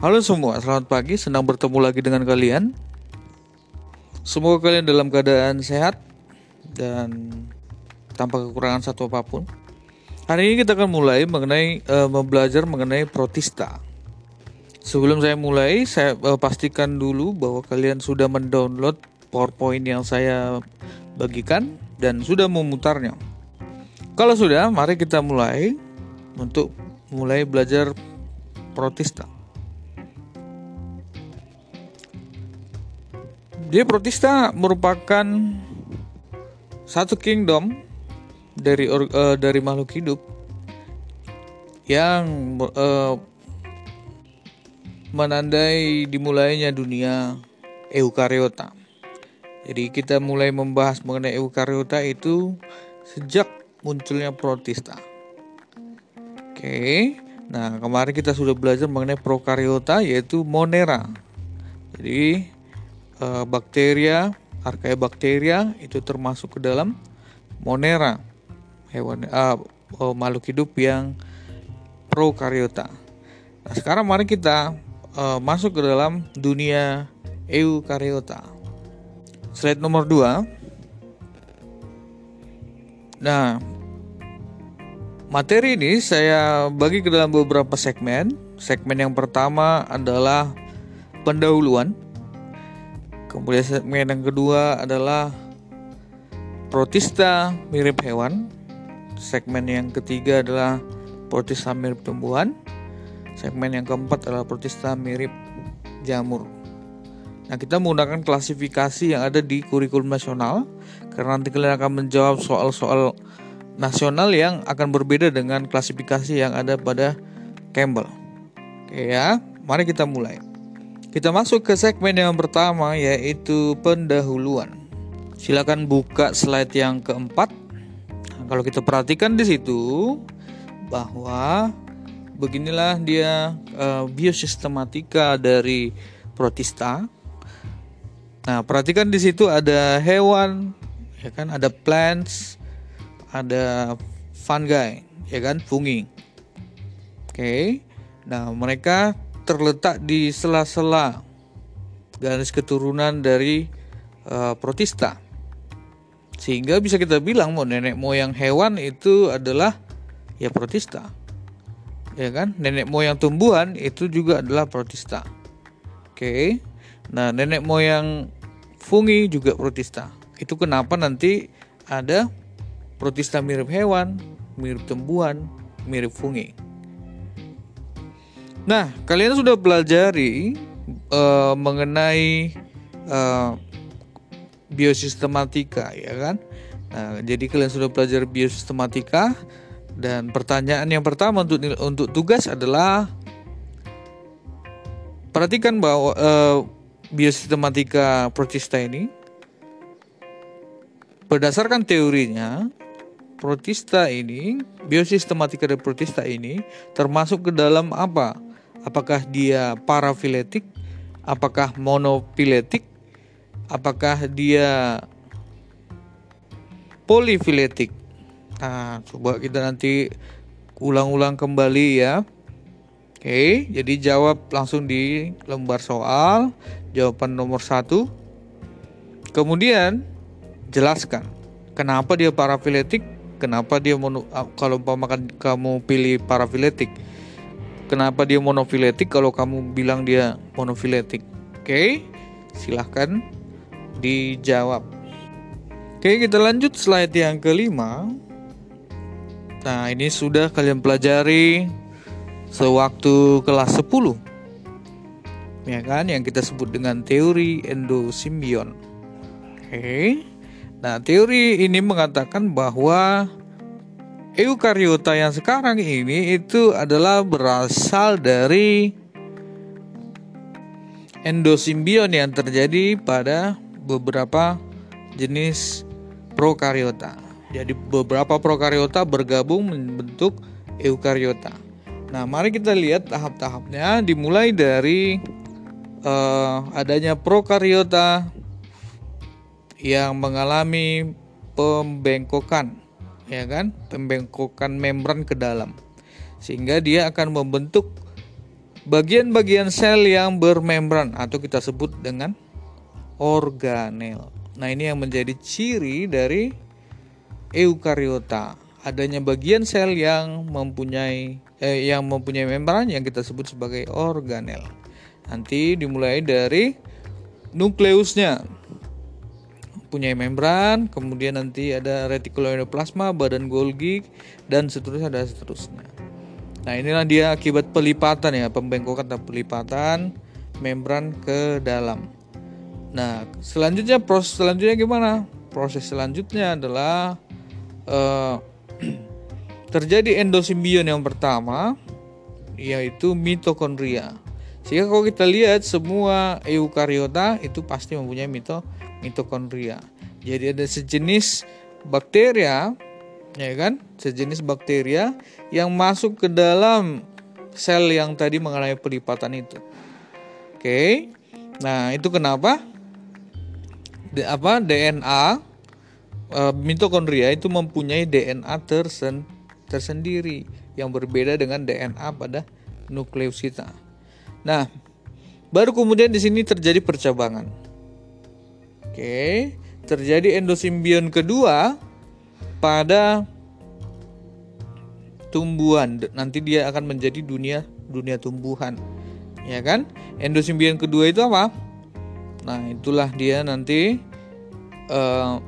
Halo semua, selamat pagi. Senang bertemu lagi dengan kalian. Semoga kalian dalam keadaan sehat dan tanpa kekurangan satu apa pun. Hari ini kita akan mulai mengenai uh, belajar mengenai protista. Sebelum saya mulai, saya uh, pastikan dulu bahwa kalian sudah mendownload PowerPoint yang saya bagikan dan sudah memutarnya. Kalau sudah, mari kita mulai untuk mulai belajar protista. Dia Protista merupakan satu kingdom dari uh, dari makhluk hidup yang uh, menandai dimulainya dunia eukariota. Jadi kita mulai membahas mengenai eukariota itu sejak munculnya protista. Oke. Nah, kemarin kita sudah belajar mengenai prokariota yaitu monera. Jadi uh, bakteria, archaeobacteria itu termasuk ke dalam monera, hewan uh, makhluk hidup yang prokariota. Nah, sekarang mari kita masuk ke dalam dunia eukariota. Slide nomor 2. Nah, materi ini saya bagi ke dalam beberapa segmen. Segmen yang pertama adalah pendahuluan Kemudian segmen yang kedua adalah protista mirip hewan. Segmen yang ketiga adalah protista mirip tumbuhan. Segmen yang keempat adalah protista mirip jamur. Nah, kita menggunakan klasifikasi yang ada di kurikulum nasional karena nanti kalian akan menjawab soal-soal nasional yang akan berbeda dengan klasifikasi yang ada pada Campbell. Oke ya, mari kita mulai. Kita masuk ke segmen yang pertama yaitu pendahuluan. Silakan buka slide yang keempat. Nah, kalau kita perhatikan di situ bahwa beginilah dia uh, biosistematika dari protista. Nah, perhatikan di situ ada hewan, ya kan, ada plants, ada fungi, ya kan, fungi. Oke. Okay. Nah, mereka terletak di sela-sela garis keturunan dari uh, protista. Sehingga bisa kita bilang mau nenek moyang hewan itu adalah ya protista. Ya kan? Nenek moyang tumbuhan itu juga adalah protista. Oke. Nah, nenek moyang fungi juga protista. Itu kenapa nanti ada protista mirip hewan, mirip tumbuhan, mirip fungi. Nah, kalian sudah pelajari uh, mengenai uh, biosistematika, ya kan? Nah, jadi kalian sudah belajar biosistematika dan pertanyaan yang pertama untuk untuk tugas adalah perhatikan bahwa uh, biosistematika protista ini berdasarkan teorinya protista ini biosistematika dari protista ini termasuk ke dalam apa? Apakah dia parafiletik, apakah monofiletik, apakah dia polifiletik. Nah, coba kita nanti ulang-ulang kembali ya. Oke, jadi jawab langsung di lembar soal, jawaban nomor satu. Kemudian jelaskan kenapa dia parafiletik, kenapa dia mono, kalau umpamakan kamu pilih parafiletik kenapa dia monofiletik kalau kamu bilang dia monofiletik. Oke, silahkan dijawab. Oke, kita lanjut slide yang kelima. Nah, ini sudah kalian pelajari sewaktu kelas 10. Ya kan, yang kita sebut dengan teori endosimbion. Oke. Nah, teori ini mengatakan bahwa eukariota yang sekarang ini itu adalah berasal dari endosimbion yang terjadi pada beberapa jenis prokariota. Jadi beberapa prokariota bergabung membentuk eukariota. Nah, mari kita lihat tahap-tahapnya dimulai dari uh, adanya prokariota yang mengalami pembengkokan ya kan pembengkokan membran ke dalam sehingga dia akan membentuk bagian-bagian sel yang bermembran atau kita sebut dengan organel. Nah, ini yang menjadi ciri dari eukariota. Adanya bagian sel yang mempunyai eh, yang mempunyai membran yang kita sebut sebagai organel. Nanti dimulai dari nukleusnya. Punya membran, kemudian nanti ada retikuloplasma, badan Golgi dan seterusnya dan seterusnya. Nah, inilah dia akibat pelipatan ya, pembengkokan atau pelipatan membran ke dalam. Nah, selanjutnya proses selanjutnya gimana? Proses selanjutnya adalah uh, terjadi endosimbion yang pertama yaitu mitokondria. Sehingga kalau kita lihat semua eukariota itu pasti mempunyai mito mitokondria. Jadi ada sejenis bakteria ya kan? Sejenis bakteria yang masuk ke dalam sel yang tadi mengalami pelipatan itu. Oke. Nah, itu kenapa? D apa DNA e, mitokondria itu mempunyai DNA tersen tersendiri yang berbeda dengan DNA pada nukleus kita. Nah, baru kemudian di sini terjadi percabangan. Oke, terjadi endosimbion kedua pada tumbuhan. Nanti dia akan menjadi dunia dunia tumbuhan. Ya kan? Endosimbion kedua itu apa? Nah, itulah dia nanti uh,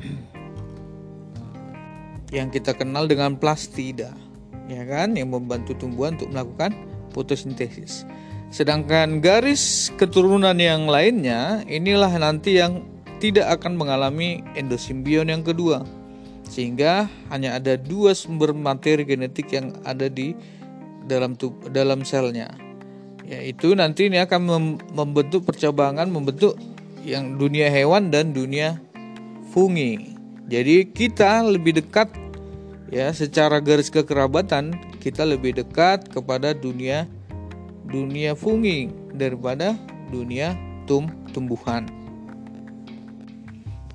yang kita kenal dengan plastida, ya kan, yang membantu tumbuhan untuk melakukan fotosintesis. Sedangkan garis keturunan yang lainnya inilah nanti yang tidak akan mengalami endosimbion yang kedua. Sehingga hanya ada dua sumber materi genetik yang ada di dalam dalam selnya yaitu nanti ini akan membentuk percabangan membentuk yang dunia hewan dan dunia fungi. Jadi kita lebih dekat ya secara garis kekerabatan kita lebih dekat kepada dunia dunia fungi daripada dunia tum tumbuhan.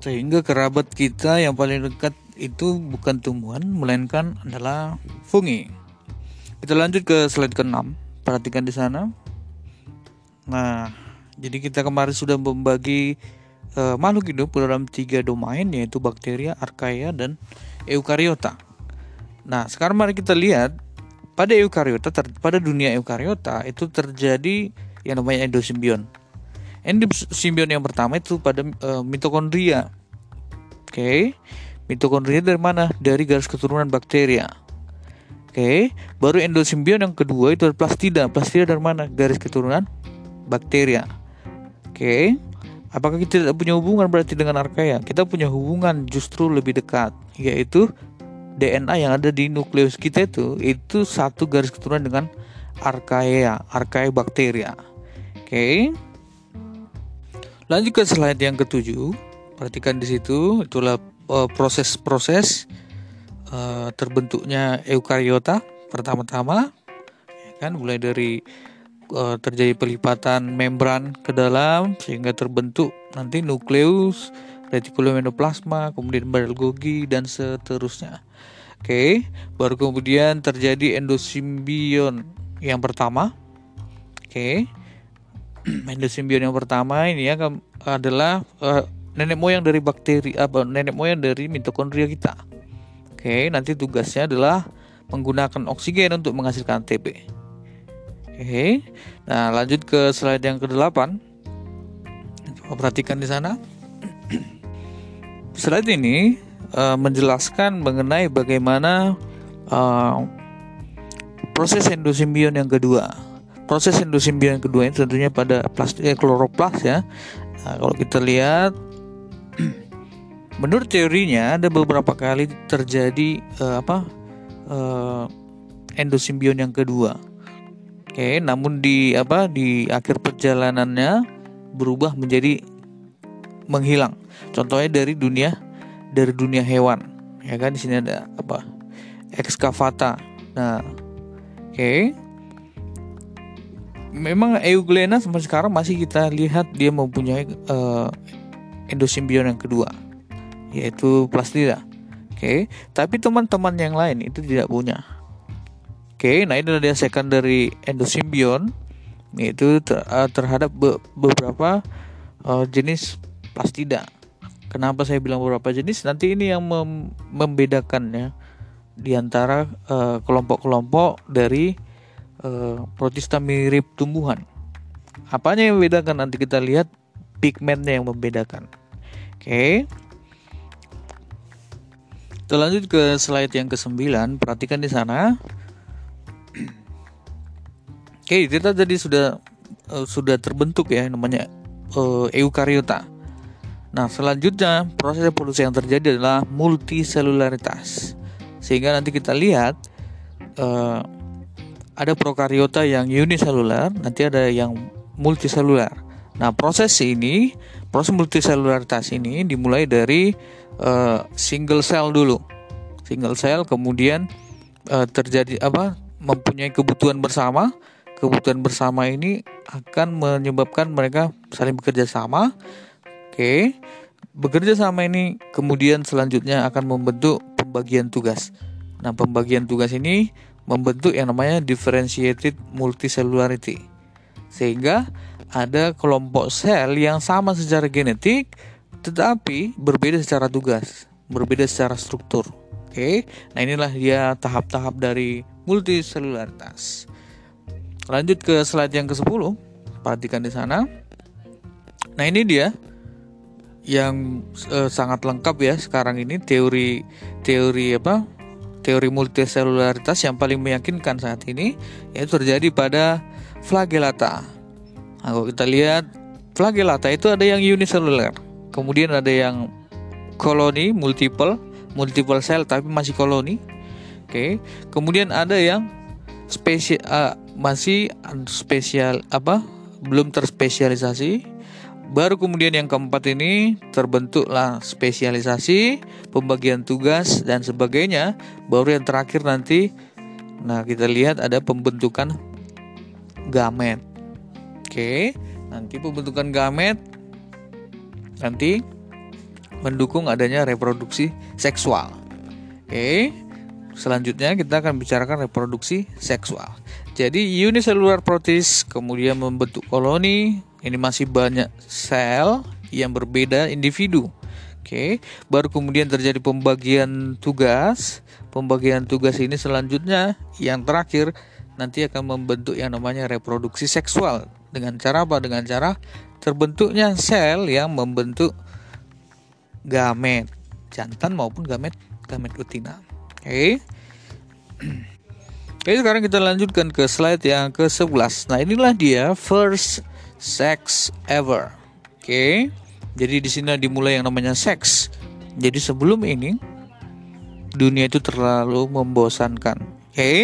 Sehingga kerabat kita yang paling dekat itu bukan tumbuhan melainkan adalah fungi. Kita lanjut ke slide ke-6 perhatikan di sana. Nah, jadi kita kemarin sudah membagi uh, makhluk hidup dalam tiga domain yaitu bakteria, archaea, dan eukariota. Nah, sekarang mari kita lihat pada eukariota, pada dunia eukariota itu terjadi yang namanya endosimbion. Endosimbion yang pertama itu pada uh, mitokondria. Oke, okay. mitokondria dari mana? Dari garis keturunan bakteria. Oke, baru endosimbion yang kedua itu plastida. Plastida dari mana? Garis keturunan bakteria. Oke, apakah kita tidak punya hubungan berarti dengan archaea? Kita punya hubungan justru lebih dekat, yaitu DNA yang ada di nukleus kita itu itu satu garis keturunan dengan archaea, archaea bakteria. Oke. Lanjut ke slide yang ketujuh. Perhatikan di situ itulah eh, proses-proses uh, terbentuknya eukariota pertama-tama ya kan mulai dari uh, terjadi pelipatan membran ke dalam sehingga terbentuk nanti nukleus retikulum endoplasma kemudian badal Golgi dan seterusnya oke baru kemudian terjadi endosimbion yang pertama oke. endosimbion yang pertama ini ya adalah uh, nenek moyang dari bakteri apa nenek moyang dari mitokondria kita Oke, nanti tugasnya adalah menggunakan oksigen untuk menghasilkan ATP. Oke. Nah, lanjut ke slide yang ke-8. Perhatikan di sana. slide ini uh, menjelaskan mengenai bagaimana uh, proses endosimbion yang kedua. Proses endosimbion kedua ini tentunya pada plastik eh, kloroplas ya. Nah, kalau kita lihat menurut teorinya ada beberapa kali terjadi uh, apa uh, endosimbion yang kedua. Oke, namun di apa di akhir perjalanannya berubah menjadi menghilang. Contohnya dari dunia dari dunia hewan. Ya kan di sini ada apa? Excavata. Nah, oke. Memang Euglena sampai sekarang masih kita lihat dia mempunyai uh, endosimbion yang kedua yaitu plastida. Oke, tapi teman-teman yang lain itu tidak punya. Oke, nah ini adalah secondary endosimbion yaitu ter, uh, terhadap be, beberapa uh, jenis plastida. Kenapa saya bilang beberapa jenis? Nanti ini yang mem membedakan ya di antara kelompok-kelompok uh, dari uh, protista mirip tumbuhan. Apanya yang membedakan? Nanti kita lihat pigmentnya yang membedakan. Oke. Okay. Kita lanjut ke slide yang ke-9. Perhatikan di sana. Oke, okay, kita tadi sudah uh, sudah terbentuk ya namanya uh, eukariota. Nah, selanjutnya proses evolusi yang terjadi adalah multiselularitas. Sehingga nanti kita lihat uh, ada prokariota yang uniselular, nanti ada yang multiselular. Nah, proses ini, proses multiselularitas ini dimulai dari uh, single cell dulu. Single cell kemudian uh, terjadi apa? mempunyai kebutuhan bersama. Kebutuhan bersama ini akan menyebabkan mereka saling bekerja sama Oke, bekerja sama ini kemudian selanjutnya akan membentuk pembagian tugas. Nah, pembagian tugas ini membentuk yang namanya differentiated multicellularity. Sehingga ada kelompok sel yang sama secara genetik tetapi berbeda secara tugas, berbeda secara struktur. Oke. Nah, inilah dia tahap-tahap dari multiselularitas. Lanjut ke slide yang ke-10. Perhatikan di sana. Nah, ini dia yang uh, sangat lengkap ya sekarang ini teori teori apa teori multiselularitas yang paling meyakinkan saat ini yaitu terjadi pada flagellata. Nah, kalau kita lihat flagellata itu ada yang uniselular, kemudian ada yang koloni multiple, multiple cell tapi masih koloni. Oke, kemudian ada yang spesial uh, masih spesial apa belum terspesialisasi Baru kemudian yang keempat ini terbentuklah spesialisasi, pembagian tugas dan sebagainya. Baru yang terakhir nanti nah kita lihat ada pembentukan gamet. Oke, nanti pembentukan gamet nanti mendukung adanya reproduksi seksual. Oke. Selanjutnya kita akan bicarakan reproduksi seksual. Jadi unicellular protis kemudian membentuk koloni, ini masih banyak sel yang berbeda individu. Oke, baru kemudian terjadi pembagian tugas. Pembagian tugas ini selanjutnya yang terakhir nanti akan membentuk yang namanya reproduksi seksual. Dengan cara apa? Dengan cara terbentuknya sel yang membentuk gamet jantan maupun gamet gamet betina. Oke. Oke, sekarang kita lanjutkan ke slide yang ke-11. Nah, inilah dia first sex ever. Oke. Okay? Jadi di sini dimulai yang namanya seks. Jadi sebelum ini dunia itu terlalu membosankan. Oke. Okay?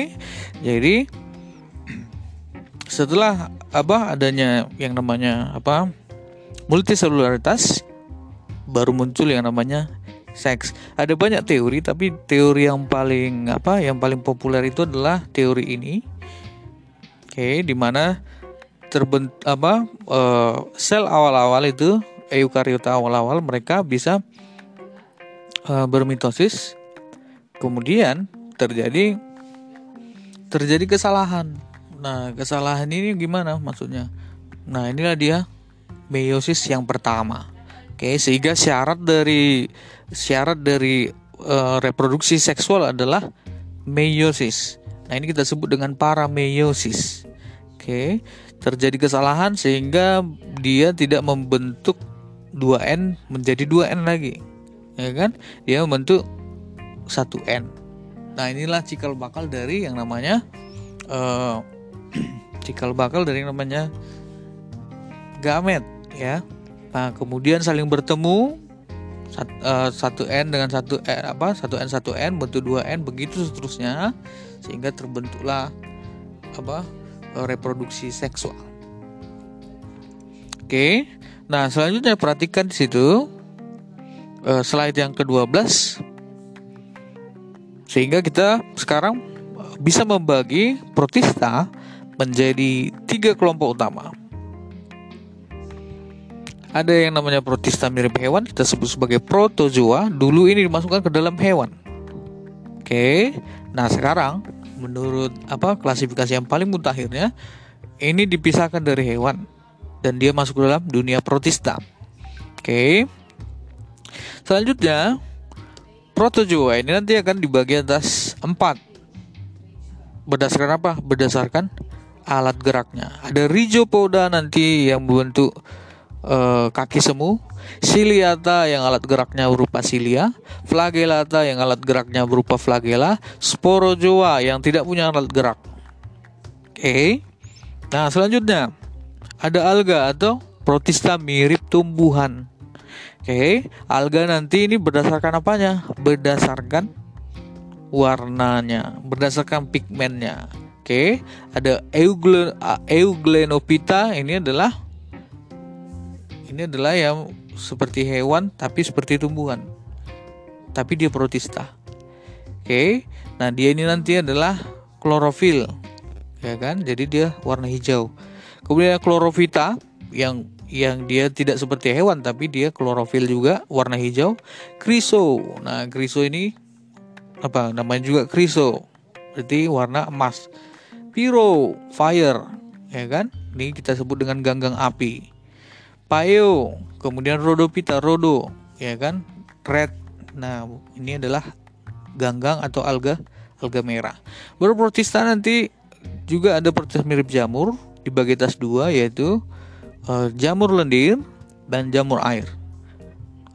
Jadi setelah apa adanya yang namanya apa multiselularitas baru muncul yang namanya seks. Ada banyak teori tapi teori yang paling apa yang paling populer itu adalah teori ini. Oke, okay, di mana terbent apa uh, sel awal-awal itu eukariota awal-awal mereka bisa uh, bermitosis. Kemudian terjadi terjadi kesalahan. Nah kesalahan ini gimana maksudnya? Nah inilah dia meiosis yang pertama. Oke sehingga syarat dari syarat dari uh, reproduksi seksual adalah meiosis. Nah ini kita sebut dengan parameiosis oke terjadi kesalahan sehingga dia tidak membentuk 2N menjadi 2N lagi. Ya kan? Dia membentuk 1N. Nah, inilah cikal bakal dari yang namanya uh, cikal bakal dari yang namanya gamet ya. Nah, kemudian saling bertemu eh, satu n dengan satu n apa satu n satu n bentuk dua n begitu seterusnya sehingga terbentuklah apa reproduksi seksual. Oke, nah selanjutnya perhatikan di situ uh, slide yang ke-12 sehingga kita sekarang bisa membagi protista menjadi tiga kelompok utama. Ada yang namanya protista mirip hewan, kita sebut sebagai protozoa. Dulu ini dimasukkan ke dalam hewan. Oke, nah sekarang menurut apa klasifikasi yang paling mutakhirnya ini dipisahkan dari hewan dan dia masuk dalam dunia protista. Oke. Selanjutnya protozoa ini nanti akan dibagi atas empat. Berdasarkan apa? Berdasarkan alat geraknya. Ada rhizopoda nanti yang membentuk uh, kaki semu, ciliata yang alat geraknya berupa cilia, flagellata yang alat geraknya berupa flagella, sporozoa yang tidak punya alat gerak. Oke. Okay. Nah, selanjutnya ada alga atau protista mirip tumbuhan. Oke, okay. alga nanti ini berdasarkan apanya? Berdasarkan warnanya, berdasarkan pigmennya. Oke, okay. ada Euglen Euglenopita ini adalah ini adalah yang seperti hewan tapi seperti tumbuhan. Tapi dia protista. Oke. Nah, dia ini nanti adalah klorofil. Ya kan? Jadi dia warna hijau. Kemudian klorofita yang yang dia tidak seperti hewan tapi dia klorofil juga warna hijau. Kriso. Nah, kriso ini apa namanya juga kriso. Berarti warna emas. Piro, fire, ya kan? Ini kita sebut dengan ganggang api. Paeo, kemudian Rodopita, Rodo, ya kan? Red. Nah, ini adalah ganggang atau alga alga merah. Baru protista nanti juga ada protista mirip jamur dibagi atas dua yaitu uh, jamur lendir dan jamur air.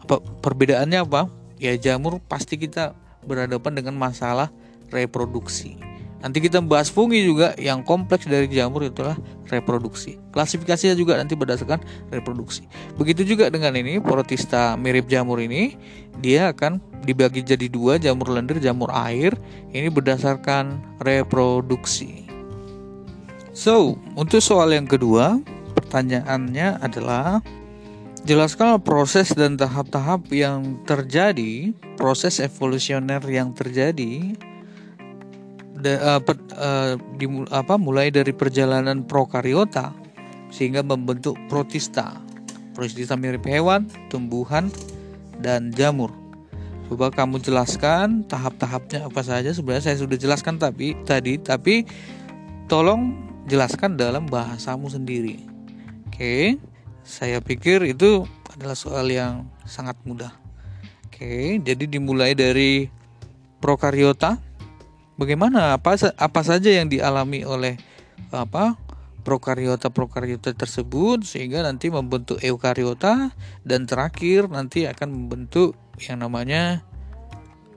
Apa perbedaannya apa? Ya jamur pasti kita berhadapan dengan masalah reproduksi. Nanti kita bahas fungi juga yang kompleks dari jamur itulah reproduksi. Klasifikasinya juga nanti berdasarkan reproduksi. Begitu juga dengan ini protista mirip jamur ini, dia akan dibagi jadi dua jamur lendir, jamur air. Ini berdasarkan reproduksi. So, untuk soal yang kedua, pertanyaannya adalah jelaskan proses dan tahap-tahap yang terjadi, proses evolusioner yang terjadi da, uh, per, uh, di, apa mulai dari perjalanan prokariota sehingga membentuk protista. Protista mirip hewan, tumbuhan, dan jamur. Coba kamu jelaskan tahap-tahapnya apa saja. Sebenarnya saya sudah jelaskan tapi tadi, tapi tolong jelaskan dalam bahasamu sendiri. Oke, saya pikir itu adalah soal yang sangat mudah. Oke, jadi dimulai dari prokariota bagaimana apa apa saja yang dialami oleh apa prokariota prokariota tersebut sehingga nanti membentuk eukariota dan terakhir nanti akan membentuk yang namanya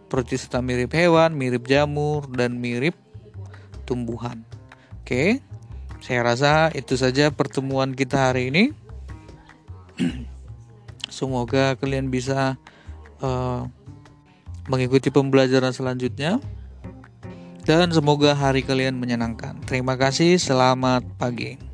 protista mirip hewan, mirip jamur dan mirip tumbuhan. Oke. Saya rasa itu saja pertemuan kita hari ini. Semoga kalian bisa uh, mengikuti pembelajaran selanjutnya dan semoga hari kalian menyenangkan. Terima kasih, selamat pagi.